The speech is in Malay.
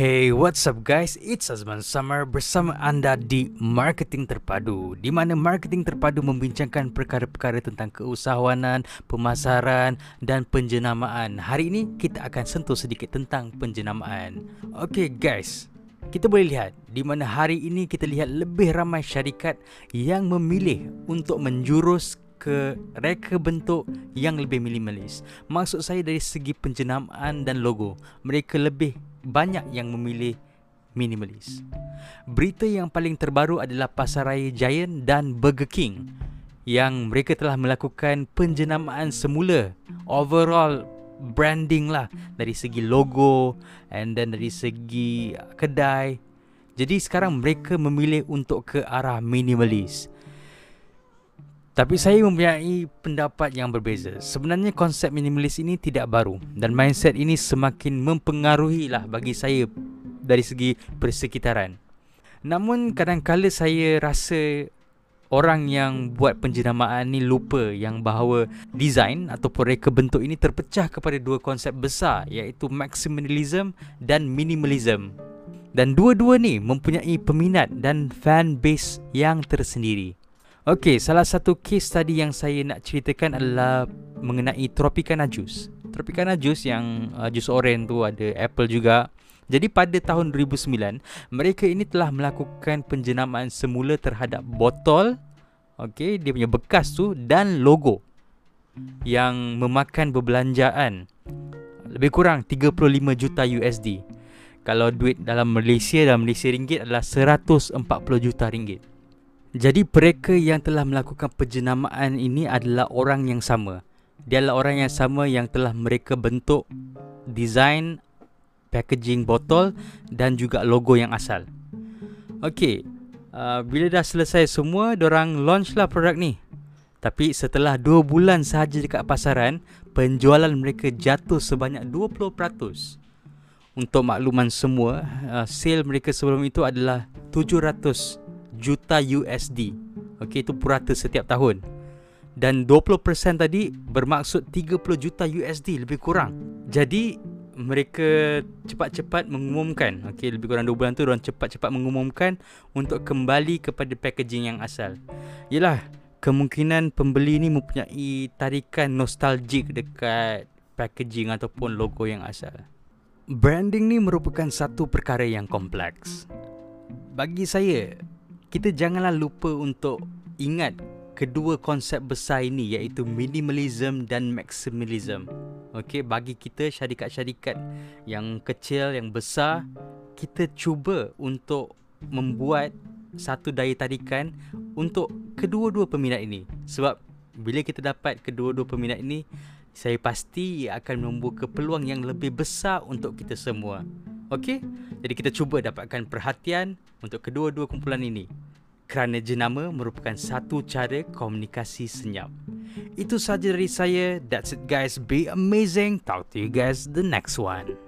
Hey, what's up guys? It's Azman Summer bersama anda di Marketing Terpadu Di mana Marketing Terpadu membincangkan perkara-perkara tentang keusahawanan, pemasaran dan penjenamaan. Hari ini kita akan sentuh sedikit tentang penjenamaan. Okay guys, kita boleh lihat di mana hari ini kita lihat lebih ramai syarikat yang memilih untuk menjurus ke reka bentuk yang lebih minimalis. Maksud saya dari segi penjenamaan dan logo Mereka lebih banyak yang memilih minimalis. Berita yang paling terbaru adalah Pasaraya Giant dan Burger King yang mereka telah melakukan penjenamaan semula overall branding lah dari segi logo and then dari segi kedai. Jadi sekarang mereka memilih untuk ke arah minimalis. Tapi saya mempunyai pendapat yang berbeza. Sebenarnya konsep minimalis ini tidak baru dan mindset ini semakin mempengaruhi lah bagi saya dari segi persekitaran. Namun kadang-kala saya rasa orang yang buat penjenamaan ni lupa yang bahawa design ataupun reka bentuk ini terpecah kepada dua konsep besar iaitu maximalism dan minimalism. Dan dua-dua ni mempunyai peminat dan fan base yang tersendiri. Okey, salah satu case tadi yang saya nak ceritakan adalah mengenai Tropicana Juice. Tropicana Juice yang uh, jus oren tu ada apple juga. Jadi pada tahun 2009, mereka ini telah melakukan penjenamaan semula terhadap botol, okey, dia punya bekas tu dan logo yang memakan perbelanjaan lebih kurang 35 juta USD. Kalau duit dalam Malaysia dalam Malaysia ringgit adalah 140 juta ringgit. Jadi mereka yang telah melakukan penjenamaan ini adalah orang yang sama. Dia adalah orang yang sama yang telah mereka bentuk design packaging botol dan juga logo yang asal. Okey, uh, bila dah selesai semua, orang launch lah produk ni. Tapi setelah 2 bulan sahaja dekat pasaran, penjualan mereka jatuh sebanyak 20%. Untuk makluman semua, uh, sale mereka sebelum itu adalah 700 juta USD. Okey, itu purata setiap tahun. Dan 20% tadi bermaksud 30 juta USD lebih kurang. Jadi mereka cepat-cepat mengumumkan okey lebih kurang 2 bulan tu orang cepat-cepat mengumumkan untuk kembali kepada packaging yang asal. Yalah, kemungkinan pembeli ni mempunyai tarikan nostalgik dekat packaging ataupun logo yang asal. Branding ni merupakan satu perkara yang kompleks. Bagi saya, kita janganlah lupa untuk ingat kedua konsep besar ini iaitu minimalism dan maximalism. Okey, bagi kita syarikat-syarikat yang kecil, yang besar, kita cuba untuk membuat satu daya tarikan untuk kedua-dua peminat ini. Sebab bila kita dapat kedua-dua peminat ini, saya pasti akan membuka peluang yang lebih besar untuk kita semua. Okey? Jadi kita cuba dapatkan perhatian untuk kedua-dua kumpulan ini. Kerana jenama merupakan satu cara komunikasi senyap. Itu sahaja dari saya. That's it guys. Be amazing. Talk to you guys the next one.